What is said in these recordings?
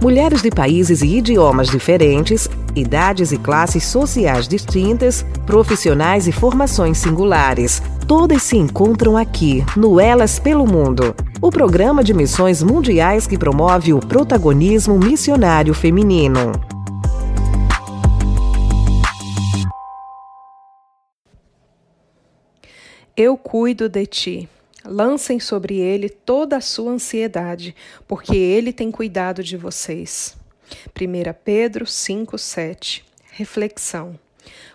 Mulheres de países e idiomas diferentes, idades e classes sociais distintas, profissionais e formações singulares. Todas se encontram aqui, no Elas pelo Mundo, o programa de missões mundiais que promove o protagonismo missionário feminino. Eu cuido de ti. Lancem sobre ele toda a sua ansiedade, porque ele tem cuidado de vocês. 1 Pedro 5, 7. Reflexão.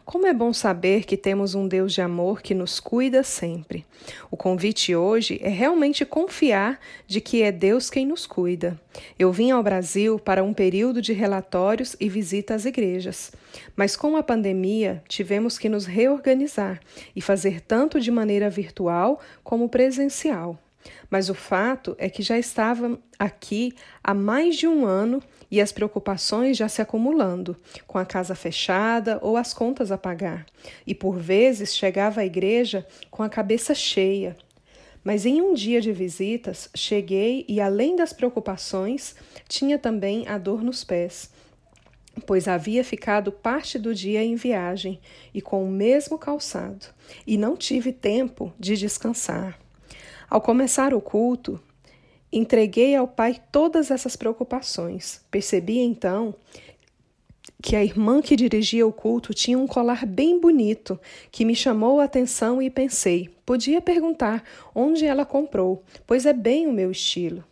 Como é bom saber que temos um Deus de amor que nos cuida sempre. O convite hoje é realmente confiar de que é Deus quem nos cuida. Eu vim ao Brasil para um período de relatórios e visita às igrejas, mas com a pandemia tivemos que nos reorganizar e fazer tanto de maneira virtual como presencial. Mas o fato é que já estava aqui há mais de um ano e as preocupações já se acumulando, com a casa fechada ou as contas a pagar. E por vezes chegava à igreja com a cabeça cheia. Mas em um dia de visitas, cheguei e, além das preocupações, tinha também a dor nos pés pois havia ficado parte do dia em viagem e com o mesmo calçado, e não tive tempo de descansar. Ao começar o culto, entreguei ao Pai todas essas preocupações. Percebi então que a irmã que dirigia o culto tinha um colar bem bonito, que me chamou a atenção e pensei, podia perguntar onde ela comprou, pois é bem o meu estilo.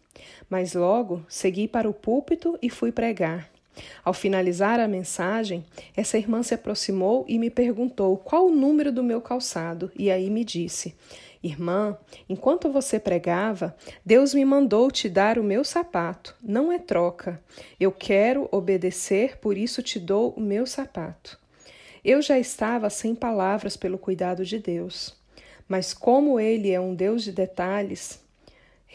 Mas logo segui para o púlpito e fui pregar. Ao finalizar a mensagem, essa irmã se aproximou e me perguntou qual o número do meu calçado, e aí me disse: Irmã, enquanto você pregava, Deus me mandou te dar o meu sapato. Não é troca. Eu quero obedecer, por isso te dou o meu sapato. Eu já estava sem palavras pelo cuidado de Deus. Mas como ele é um Deus de detalhes,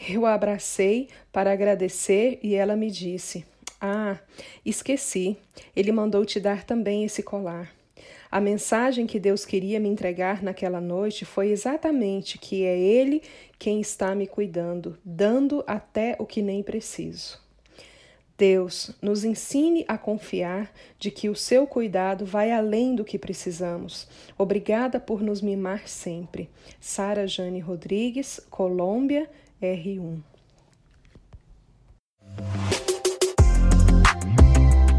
eu a abracei para agradecer e ela me disse: Ah, esqueci. Ele mandou te dar também esse colar. A mensagem que Deus queria me entregar naquela noite foi exatamente que é Ele quem está me cuidando, dando até o que nem preciso. Deus, nos ensine a confiar de que o seu cuidado vai além do que precisamos. Obrigada por nos mimar sempre. Sara Jane Rodrigues, Colômbia, R1.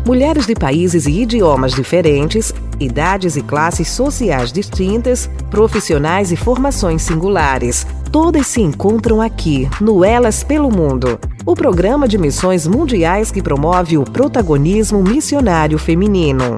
Mulheres de países e idiomas diferentes, idades e classes sociais distintas, profissionais e formações singulares. Todas se encontram aqui, no Elas pelo Mundo, o programa de missões mundiais que promove o protagonismo missionário feminino.